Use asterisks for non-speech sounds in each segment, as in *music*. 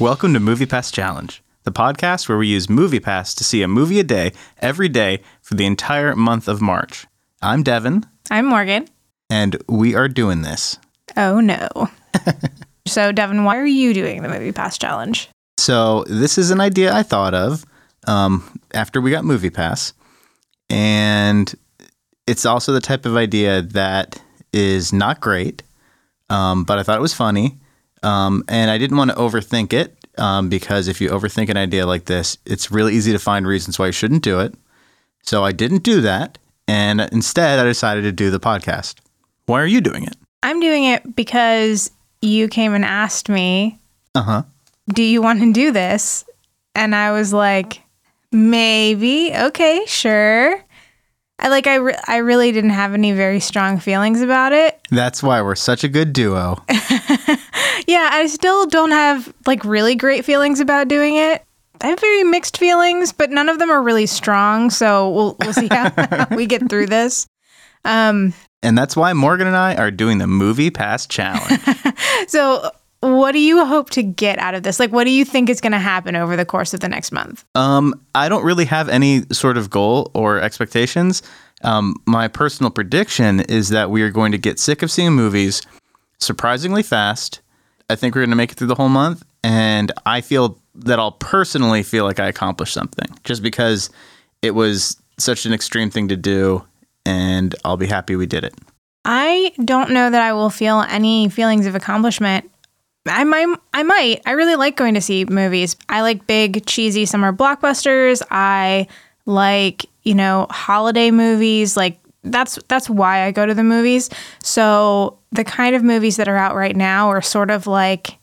Welcome to Movie Pass Challenge, the podcast where we use Movie Pass to see a movie a day every day for the entire month of March. I'm Devin, I'm Morgan. and we are doing this. Oh no. *laughs* so, Devin, why are you doing the Movie Pass Challenge? So, this is an idea I thought of um, after we got Movie Pass. And it's also the type of idea that is not great, um, but I thought it was funny. Um, and I didn't want to overthink it um, because if you overthink an idea like this, it's really easy to find reasons why you shouldn't do it. So I didn't do that. And instead, I decided to do the podcast. Why are you doing it? I'm doing it because you came and asked me, Uh huh. Do you want to do this? And I was like, Maybe. Okay, sure. I like I re- I really didn't have any very strong feelings about it. That's why we're such a good duo. *laughs* Yeah, I still don't have like really great feelings about doing it. I have very mixed feelings, but none of them are really strong. So we'll we'll see how *laughs* we get through this. Um, And that's why Morgan and I are doing the Movie Pass Challenge. *laughs* so what do you hope to get out of this? Like, what do you think is going to happen over the course of the next month? Um, I don't really have any sort of goal or expectations. Um, my personal prediction is that we are going to get sick of seeing movies surprisingly fast. I think we're going to make it through the whole month, and I feel that I'll personally feel like I accomplished something just because it was such an extreme thing to do, and I'll be happy we did it. I don't know that I will feel any feelings of accomplishment. I might, I might. I really like going to see movies. I like big, cheesy summer blockbusters. I like, you know, holiday movies. Like that's that's why I go to the movies. So the kind of movies that are out right now are sort of like,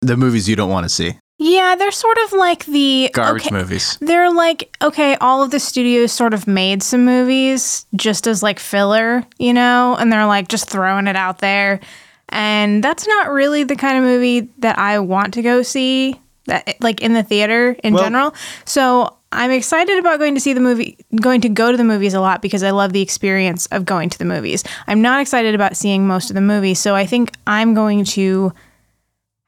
The movies you don't want to see, yeah, they're sort of like the garbage okay, movies. They're like, okay, all of the studios sort of made some movies just as like filler, you know, and they're like just throwing it out there. And that's not really the kind of movie that I want to go see, that like in the theater in Well- general. So I'm excited about going to see the movie, going to go to the movies a lot because I love the experience of going to the movies. I'm not excited about seeing most of the movies. So I think I'm going to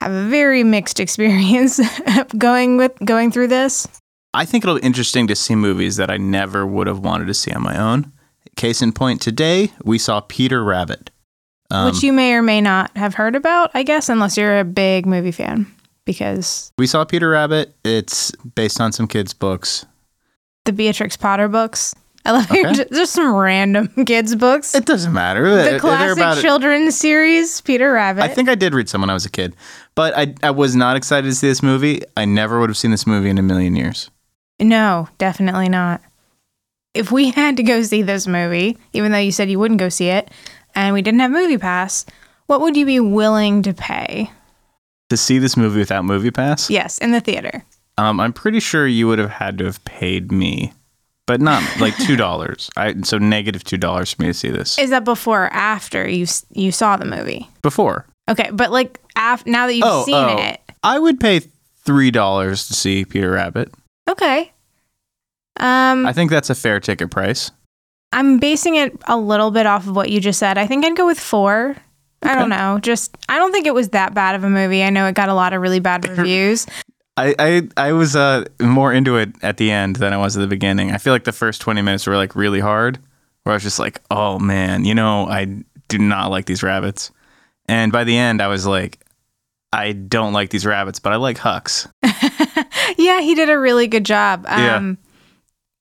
have a very mixed *laughs* experience going with going through this. I think it'll be interesting to see movies that I never would have wanted to see on my own. Case in point, today we saw Peter Rabbit. Um, which you may or may not have heard about, I guess, unless you're a big movie fan, because we saw Peter Rabbit. It's based on some kids' books. the Beatrix Potter books. I love Okay. *laughs* just, just some random kids' books. It doesn't matter. The They're- classic children's series, Peter Rabbit. I think I did read some when I was a kid, but I, I was not excited to see this movie. I never would have seen this movie in a million years. no, definitely not. If we *laughs* had to go see this movie, even though you said you wouldn't go see it, and we didn't have Movie Pass, what would you be willing to pay? To see this movie without Movie Pass, Yes, in the theater. um, I'm pretty sure you would have had to have paid me, but not like two *laughs* dollars. I so negative two dollars for me to see this Is that before or after you you saw the movie? before. Okay, but like af- now that you've Oh, seen oh. it, I would pay three dollars to see Peter Rabbit. Okay. Um, I think that's a fair ticket price. I'm basing it a little bit off of what you just said. I think I'd go with four. I don't know. Just I don't think it was that bad of a movie. I know it got a lot of really bad *laughs* reviews. I, I, I was uh, more into it at the end than I was at the beginning. I feel like the first 20 minutes were like really hard, where I was just like, oh man, you know, I do not like these rabbits. And by the end, I was like, I don't like these rabbits, but I like Hux. *laughs* yeah, he did a really good job. Yeah. Um,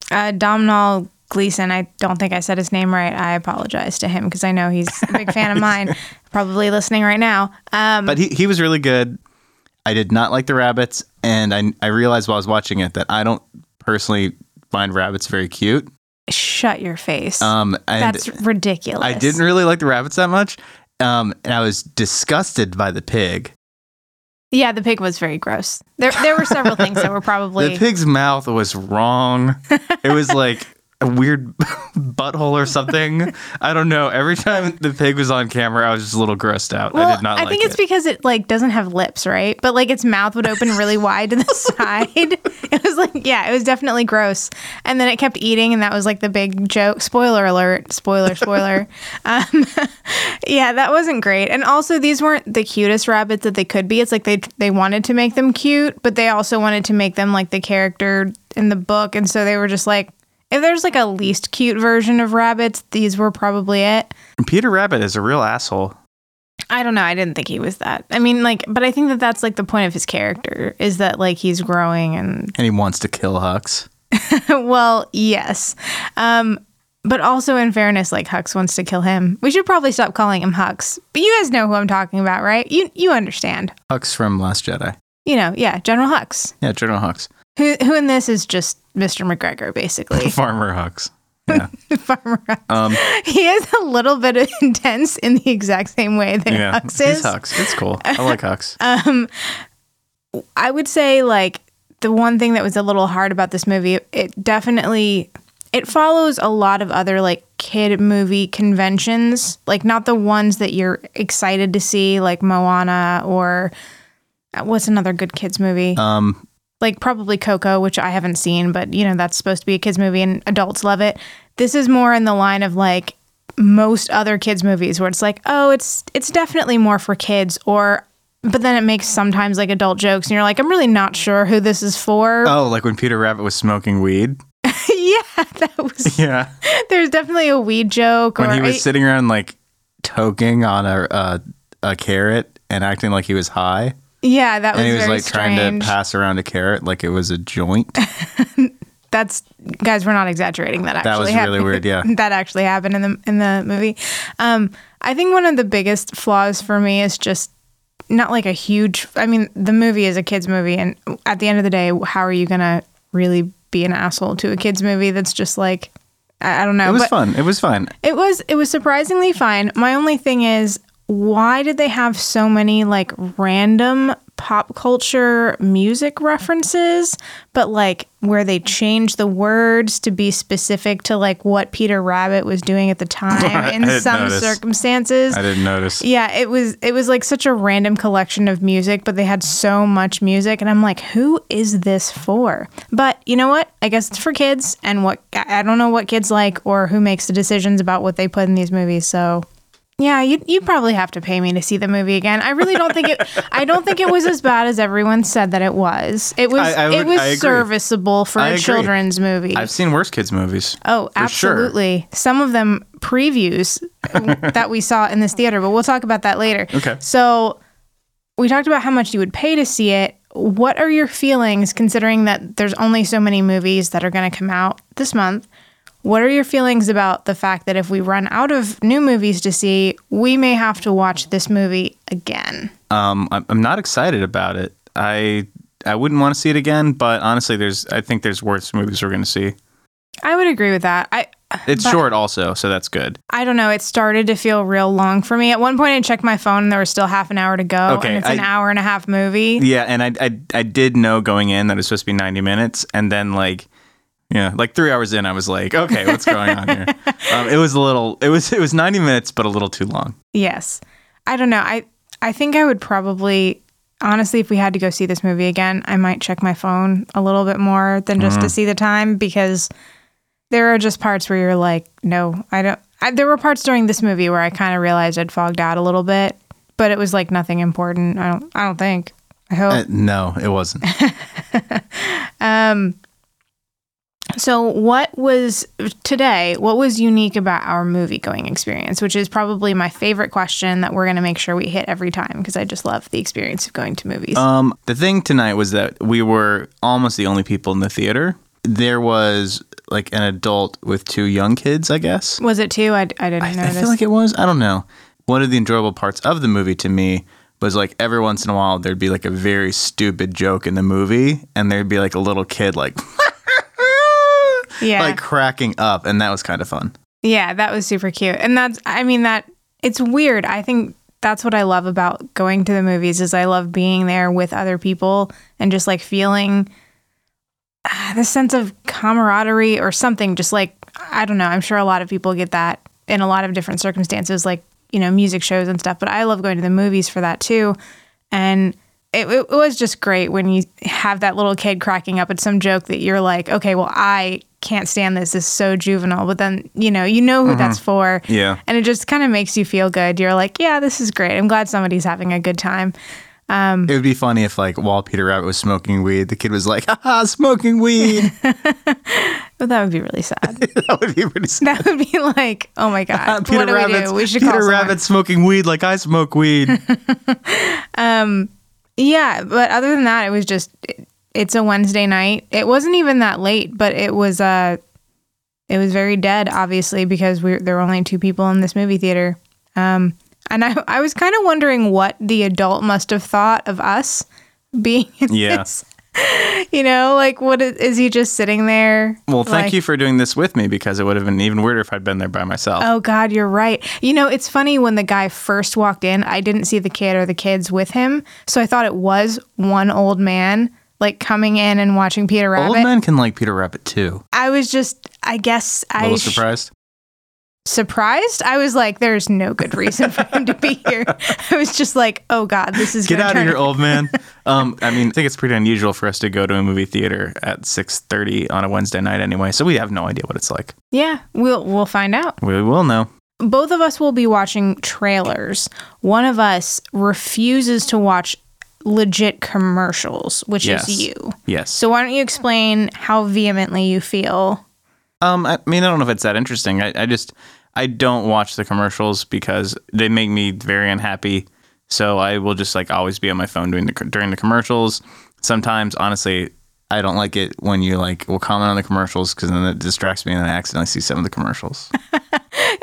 uh, Domhnall Gleeson. I don't think I said his name right. I apologize to him because I know he's a big fan of *laughs* mine. Probably listening right now. Um, But he, he was really good. I did not like the rabbits, and I, I realized while I was watching it that I don't personally find rabbits very cute. shut your face. Um, That's ridiculous. I didn't really like the rabbits that much. Um, and I was disgusted by the pig. Yeah, the pig was very gross. There, there were several things that were *laughs* probably. The pig's mouth was wrong. *laughs* it was like a weird *laughs* butthole or something. I don't know. Every time the pig was on camera, I was just a little grossed out. I did not I like think it's it. because it like doesn't have lips, right? But like its mouth would open really wide to the *laughs* side. *laughs* It was like, yeah, it was definitely gross. And then it kept eating, and that was like the big joke. Spoiler alert! Spoiler! Spoiler! um, yeah, that wasn't great. And also, these weren't the cutest rabbits that they could be. It's like they they wanted to make them cute, but they also wanted to make them like the character in the book, and so they were just like. If there's like a least cute version of rabbits, these were probably it. Peter Rabbit is a real asshole. I don't know. I didn't think he was that. I mean, like, but I think that that's like the point of his character is that like he's growing and, And he wants to kill Hux. *laughs* well, yes. Um, but also in fairness, like Hux wants to kill him. We should probably stop calling him Hux. But you guys know who I'm talking about, right? You you understand. Hux from Last Jedi. You know, yeah, General Hux, Yeah, General Hux. Who who in this is just Mr. McGregor, basically. *laughs* Farmer Hux. *laughs* Yeah. Farmer Hux. Um, He is a little bit *laughs* intense in the exact same way that yeah. Hux He's is. Hux. It's cool. I like Hux. um, I would say like the one thing that was a little hard about this movie, it definitely it follows a lot of other like kid movie conventions, like not the ones that you're excited to see, like Moana or uh, what's another good kids movie? Um, like probably Coco, which I haven't seen, but you know that's supposed to be a kids movie and adults love it. This is more in the line of like most other kids movies where it's like, oh, it's it's definitely more for kids or but then it makes sometimes like adult jokes and you're like, I'm really not sure who this is for. oh, like when Peter Rabbit was smoking weed. *laughs* yeah, that was *laughs* Yeah. *laughs* there's definitely a weed joke When he was I- sitting around like toking on a uh, a carrot and acting like he was high, yeah, that was and he was like trying to pass around a carrot like it was a joint. *laughs* that's guys we're not exaggerating that actually That was really happened. weird, yeah. *laughs* that actually happened in the in the movie um i think one of the biggest flaws for me is just not like a huge i mean the movie is a kids movie and at the end of the day how are you gonna really be an asshole to a kids movie that's just like i, don't know It was fun. It was fun. it was it was surprisingly fine. My only thing is why did they have so many like random pop culture music references but like where they changed the words to be specific to like what Peter Rabbit was doing at the time *laughs* in some notice. circumstances. I didn't notice. Yeah, it was it was like such a random collection of music, but they had so much music and I'm like, who is this for? But you know what? I guess it's for kids and what I I don't know what kids like or who makes the decisions about what they put in these movies, so yeah, you you probably have to pay me to see the movie again. I really don't think it. *laughs* I don't think it was as bad as everyone said that it was. It was. I- I it was serviceable for I a agree. children's movie. I've seen worse kids movies. Oh, For sure. absolutely. Some of them previews *laughs* that we saw in this theater, but we'll talk about that later. Okay. So we talked about how much you would pay to see it. What are your feelings considering that there's only so many movies that are going to come out this month? What are your feelings about the fact that if we run out of new movies to see, we may have to watch this movie again? Um, I'm, not excited about it. I I wouldn't want to see it again, but honestly, there's I think there's worse movies we're going to see. I would agree with that. I It's short also, so that's good. I don't know. It started to feel real long for me. At one point, I checked my phone and there was still half an hour to go. Okay, and it's an hour and a half movie. Yeah, and I, I I did know going in that it was supposed to be 90 minutes, and then like yeah, like three hours in, I was like, okay, what's going on here? *laughs* Um, it was a little. It was it was 90 minutes, but a little too long. Yes. I don't know. I I think I would probably honestly if we had to go see this movie again, I might check my phone a little bit more than just to see the time because there are just parts where you're like, no, I don't I, there were parts during this movie where I kind of realized I'd fogged out a little bit, but it was like nothing important. I don't I don't think. I hope. Uh, no, it wasn't. *laughs* So, what was today? What was unique about our movie going experience? Which is probably my favorite question that we're going to make sure we hit every time because I just love the experience of going to movies. Um, the thing tonight was that we were almost the only people in the theater. There was like an adult with two young kids, I guess. was it two? I, I didn't I, I feel like it was. I don't know. One of the enjoyable parts of the movie to me was like every once in a while there'd be like a very stupid joke in the movie, and there'd be like a little kid like *laughs* yeah, like cracking up, and that was kind of fun. yeah, that was super cute. And that's, I mean, that it's weird. I think that's what I love about going to the movies is I love being there with other people and just like feeling ah, this sense of camaraderie or something. Just like I don't know. I'm sure a lot of people get that in a lot of different circumstances, like, you know, music shows and stuff, but I love going to the movies for that too. And it, it was just great when you have that little kid cracking up at some joke that you're like, okay, well, I can't stand this. This is so juvenile. But then, you know, you know who that's mm-hmm. for. Yeah. And it just kind of makes you feel good. You're like, yeah, this is great. I'm glad somebody's having a good time. Um, it would be funny if, like, while Peter Rabbit was smoking weed, the kid was like, haha, smoking weed. *laughs* But that would be really sad. *laughs* that would be pretty sad. that would be like, oh my *laughs* God, what do we do? We should Peter call someone. Rabbit smoking weed like I smoke weed. Um, yeah, but other than that, it was just it, it's a Wednesday night. It wasn't even that late, but it was uh it was very dead, obviously, because we there were only two people in this movie theater. Um, and I I was kind of wondering what the adult must have thought of us being in Yeah. this. *laughs* You know, like what is, is he just sitting there? well, thank like- you for doing this with me because it would have been even weirder if I'd been there by myself. Oh God, you're right. You know, it's funny when the guy first walked in, I didn't see the kid or the kids with him, so I thought it was one old man like coming in and watching Peter Rabbit. Old men can like Peter Rabbit too. I was just, I guess, A I little sh- surprised. surprised. I was like, "There's no good reason for him to be here." *laughs* I was just like, "Oh God, this is Get out of here, old *laughs* man. Um, I mean, I think it's pretty unusual for us to go to a movie theater at six thirty on a Wednesday night anyway, so we have no idea what it's like. Yeah, we'll we'll find out. We will know. both of us will be watching trailers. One of us refuses to watch legit commercials, which Yes. is you. Yes. So why don't you explain how vehemently you feel? Um, I mean, I don't know if it's that interesting. I, I just I don't watch the commercials because they make me very unhappy. So I will just like always be on my phone doing the during the commercials. Sometimes, honestly, I don't like it when you like will comment on the commercials because then it distracts me and I accidentally see some of the commercials. *laughs*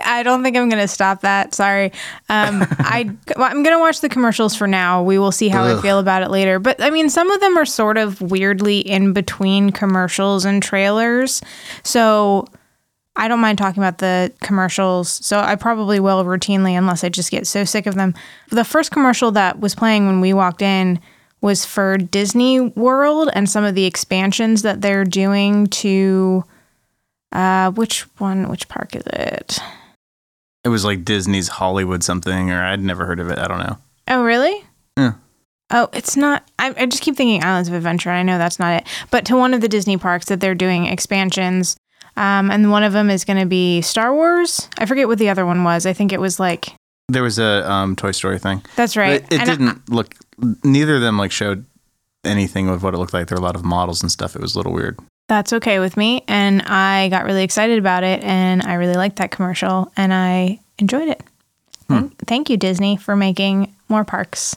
I don't think I'm going to stop that. Sorry. Um, *laughs* I I'm going to watch the commercials for now. We will see how I feel about it later. But I mean, some of them are sort of weirdly in between commercials and trailers. So I don't mind talking about the commercials. So I probably will routinely unless I just get so sick of them. The first commercial that was playing when we walked in was for Disney World and some of the expansions that they're doing to uh which one which park is it? it was like Disney's Hollywood something, or I'd never heard of it. I don't know. Oh, really? Yeah. Oh, it's not. I, I just keep thinking Islands of Adventure. I know that's not it. But to one of the Disney parks that they're doing expansions, um, and one of them is going to be Star Wars. I forget what the other one was. I think it was like There was a um, Toy Story thing. that's right. But it And didn't look. Neither of them like showed anything of what it looked like. There were a lot of models and stuff. It was a little weird. that's okay with me, and I got really excited about it, and I really liked that commercial, and I enjoyed it. Thank, thank you, Disney, for making more parks.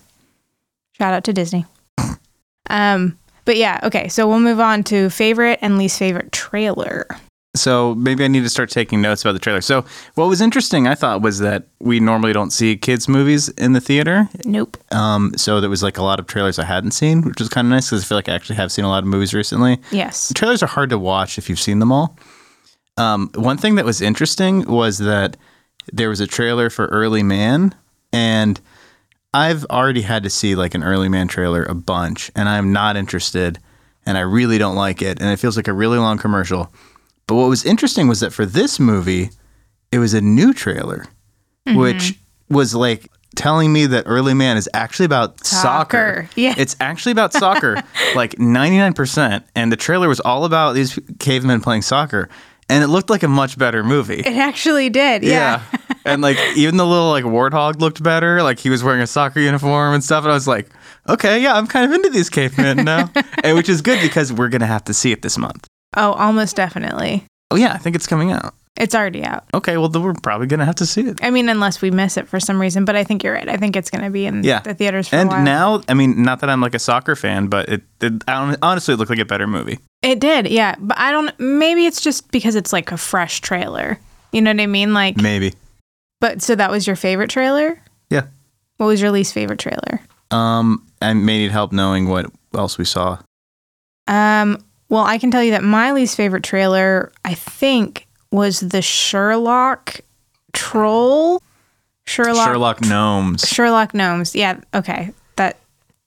Shout out to Disney. *laughs* um, but yeah, okay. So we'll move on to favorite and least favorite trailer. So maybe I need to start taking notes about the trailer. So what was interesting, I thought, was that we normally don't see kids movies in the theater. Nope. Um, so there was like a lot of trailers I hadn't seen, which was kind of nice because I feel like I actually have seen a lot of movies recently. Yes. trailers are hard to watch if you've seen them all. Um, one thing that was interesting was that there was a trailer for Early Man, and I've already had to see like an Early Man trailer a bunch, and I'm not interested, and I really don't like it, and it feels like a really long commercial. But what was interesting was that for this movie, it was a new trailer, mm-hmm. which was like telling me that Early Man is actually about soccer. Soccer, yeah. It's actually about soccer, *laughs* like 99%. And the trailer was all about these cavemen playing soccer. And it looked like a much better movie. It actually did. Yeah. *laughs* and like even the little like warthog looked better. Like he was wearing a soccer uniform and stuff. And I was like, okay, yeah, I'm kind of into these cavemen now. *laughs* and which is good because we're going to have to see it this month. Oh, almost definitely. Oh, yeah, I think it's coming out. It's already out. Okay, well, then we're probably going to have to see it. I mean, unless we miss it for some reason, but I think you're right. I think it's going to be in Yeah. the theaters for And a while. now, I mean, not that I'm like a soccer fan, but it, it honestly it looked like a better movie. it did, yeah. But I don't. Maybe it's just because it's like a fresh trailer. You know what I mean? Like, Maybe. but so that was your favorite trailer. Yeah. What was your least favorite trailer? Um, I may need help knowing what else we saw. Um. Well, I can tell you that my least favorite trailer, I think, was the Sherlock troll. Sherlock. Sherlock Gnomes. Sherlock gnomes. Yeah. Okay. That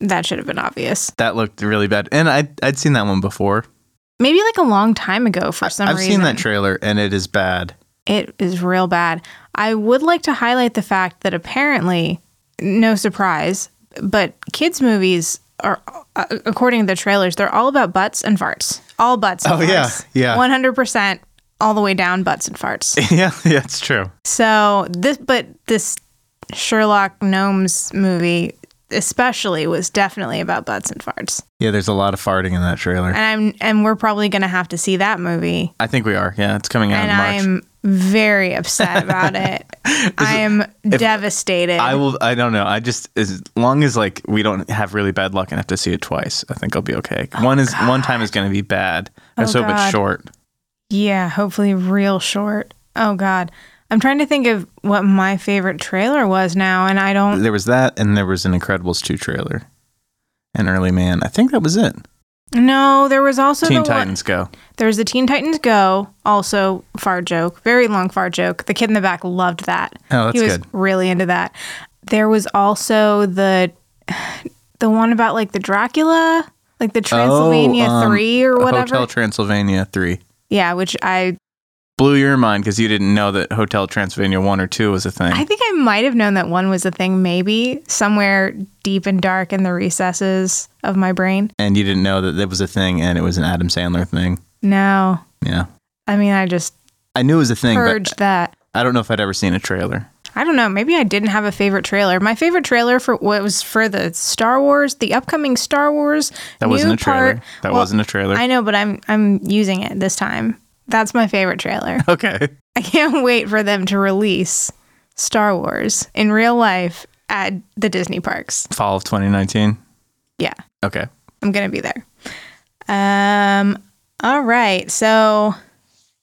that should have been obvious. That looked really bad, and I I'd seen that one before. maybe like a long time ago for some reason. I've seen that trailer and it is bad. It is real bad. I would like to highlight the fact that apparently, no surprise, but kids' movies are, uh, according to the trailers, they're all about butts and farts. All butts. And Oh, yeah, yeah. 100% all the way down butts and farts. *laughs* yeah, yeah, it's true. so this, but this Sherlock Gnomes movie especially was definitely about butts and farts. Yeah, there's a lot of farting in that trailer. And I'm, and we're probably going to have to see that movie. I think we are. Yeah, it's coming out And in March. I'm very upset about it. *laughs* I am devastated. I will. I don't know. I just as long as like we don't have really bad luck and have to see it twice, I think I'll be okay. Oh, one is one time is going to be bad. Let's Oh, hope it's short. Yeah, hopefully real short. Oh god. I'm trying to think of what my favorite trailer was now and I don't There was that, and there was an Incredibles two trailer, an Early Man. I think that was it. No, there was also Teen the one Titans Go. there was the Teen Titans Go, also far joke, very long far joke. The kid in the back loved that. Oh, that's he was good. really into that. There was also the the one about like the Dracula, like the Transylvania um, 3 or whatever. Hotel Transylvania three yeah, which I blew your mind because you didn't know that Hotel Transylvania one or two was a thing. I think I might have known that one was a thing, maybe somewhere deep and dark in the recesses of my brain. and you didn't know that it was a thing, and it was an Adam Sandler thing. No, Yeah, I mean, I just I knew it was a thing, purged but that. I don't know if I'd ever seen a trailer. I don't know. Maybe I didn't have a favorite trailer. My favorite trailer for what was for the Star Wars, the upcoming Star Wars. That wasn't a trailer. part- that well, wasn't a trailer. I know, but I'm I'm using it this time. That's my favorite trailer. *laughs* okay. I can't wait for them to release Star Wars in real life at the Disney parks. Fall of 2019. Yeah. Okay. I'm gonna be there. Um. All right. So,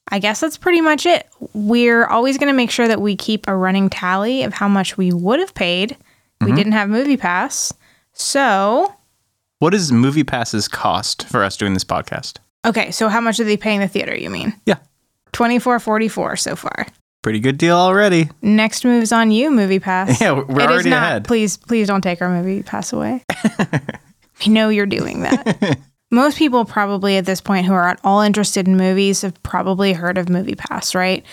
I guess that's pretty much it. We're always gonna make sure that we keep a running tally of how much we would have paid. We didn't have Movie Pass. So, What does movie passes cost for us doing this podcast? Okay. So, how much are they paying the theater? You mean Yeah. twenty four forty four so far? Pretty good deal already. Next move's on you, Movie Pass. *laughs* Yeah, we're It is already not. ahead. Please, please don't take our Movie Pass away. *laughs* we know you're doing that. *laughs* Most people probably at this point who are at all interested in movies have probably heard of Movie Pass, right?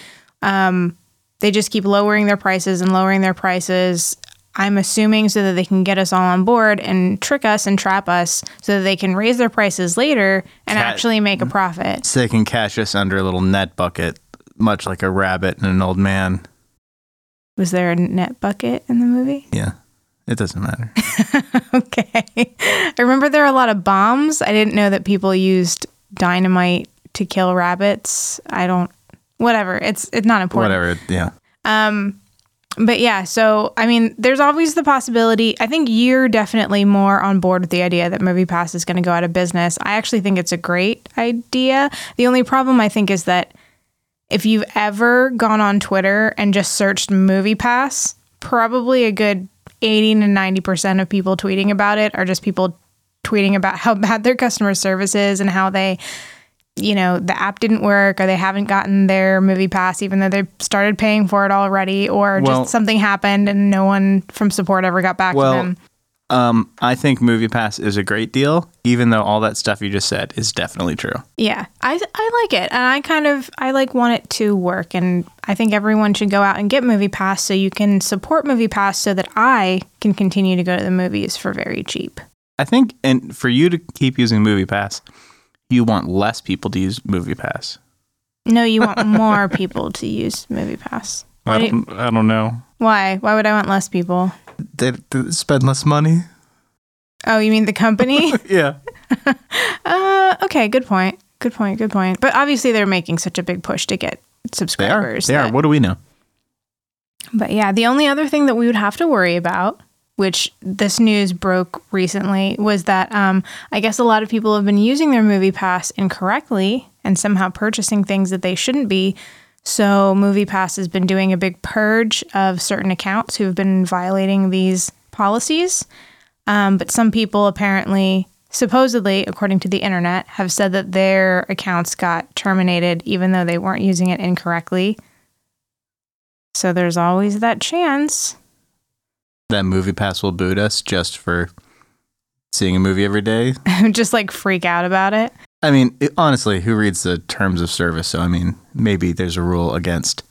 Um, they just keep lowering their prices and lowering their prices. I'm assuming so that they can get us all on board and trick us and trap us so that they can raise their prices later and Cat- actually make a profit. So they can cash us under a little net bucket, much like a rabbit and an old man. Was there a net bucket in the movie? Yeah. It doesn't matter. *laughs* okay. I remember there were a lot of bombs. I didn't know that people used dynamite to kill rabbits. I don't whatever. It's it's not important. Whatever. Yeah. Um but yeah, so I mean, there's always the possibility. I think you're definitely more on board with the idea that MoviePass is going to go out of business. I actually think it's a great idea. The only problem I think is that if you've ever gone on Twitter and just searched MoviePass, probably a good 80 to 90% of people tweeting about it are just people tweeting about how bad their customer service is and how they you know the app didn't work or they haven't gotten their movie pass even though they started paying for it already or Well- just something happened and no one from support ever got back Well, to them. Um, I think Movie Pass is a great deal, even though all that stuff you just said is definitely true. yeah I, I like it. And i kind of i like want it to work. And i think everyone should go out and get movie pass so you can support movie pass so that i can continue to go to the movies for very cheap. I think, and for you to keep using Movie Pass, you want less people to use Movie Pass. no you want more *laughs* people to use movie pass I Why do don't, I don't know. why why would i want less people They, they spend less money. oh you mean the company *laughs* yeah. *laughs* Uh, okay, good point. Good point. Good point. But obviously, they're making such a big push to get subscribers. They are. subscribers. They are. What do we know? But yeah, the only other thing that we would have to worry about, which this news broke recently, was that um, I guess a lot of people have been using their Movie Pass incorrectly and somehow purchasing things that they shouldn't be. So Movie Pass has been doing a big purge of certain accounts who have been violating these policies. Um, but some people apparently, supposedly, according to the internet, have said that their accounts got terminated even though they weren't using it incorrectly. So there's always that chance. That Movie Pass will boot us just for seeing a movie every day. *laughs* Just like freak out about it. I mean, it, honestly, who reads the terms of service? So, I mean, maybe there's a rule against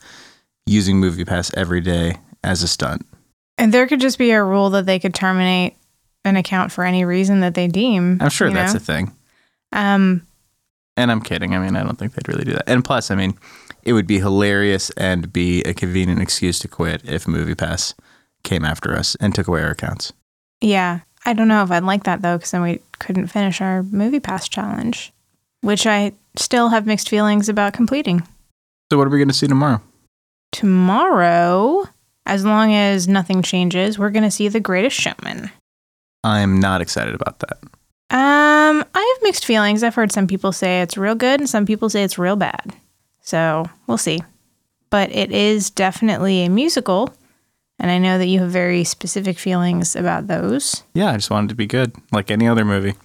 using movie pass every day as a stunt. And there could just be a rule that they could terminate an account for any reason that they deem. I'm sure that's know? a thing. um And I'm kidding. I mean, I don't think they'd really do that. And plus, I mean, it would be hilarious and be a convenient excuse to quit if MoviePass came after us and took away our accounts. yeah. I don't know if I'd like that though, because then we couldn't finish our movie pass challenge, which I still have mixed feelings about completing. So, what are we going to see tomorrow? Tomorrow, as long as nothing changes, we're gonna see The Greatest Showman. I'm not excited about that. Um, I have mixed feelings. I've heard some people say it's real good and some people say it's real bad. So we'll see. But it is definitely a musical. And I know that you have very specific feelings about those. Yeah, I just wanted to be good, like any other movie.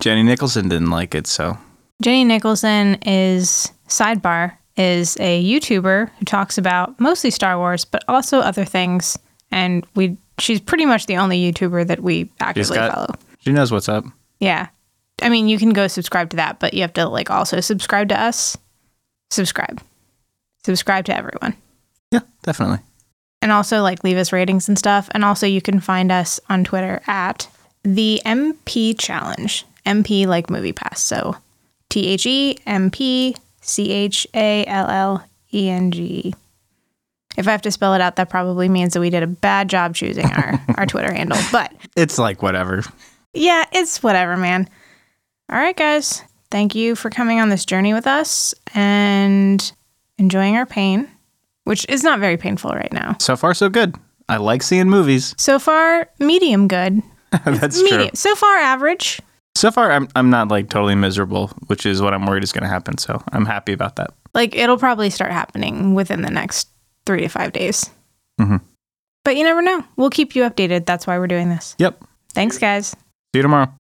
Jenny Nicholson didn't like it, so Jenny Nicholson is, sidebar, is a YouTuber who talks about mostly Star Wars, but also other things. And we she's pretty much the only YouTuber that we actively got- follow. she knows what's up. Yeah. I mean, you can go subscribe to that, but you have to like also subscribe to us. Subscribe. Subscribe to everyone. Yeah, definitely. And also like leave us ratings and stuff. And also you can find us on Twitter at the MP Challenge. MP like movie pass. So T H E M P C H A L L E N G. If I have to spell it out, that probably means that we did a bad job choosing our, *laughs* our Twitter handle. But It's like whatever. yeah, it's whatever, man. All right, guys. Thank you for coming on this journey with us and enjoying our pain, which is not very painful right now. So far, so good. I like seeing movies. *laughs* So far, medium good. That's medium. true. So far, average. So far, I'm I'm not like totally miserable, which is what I'm worried is going to happen. So I'm happy about that. Like, it'll probably start happening within the next three to five days. Mhm. But you never know. We'll keep you updated. That's why we're doing this. Yep. Thanks, guys. See you tomorrow.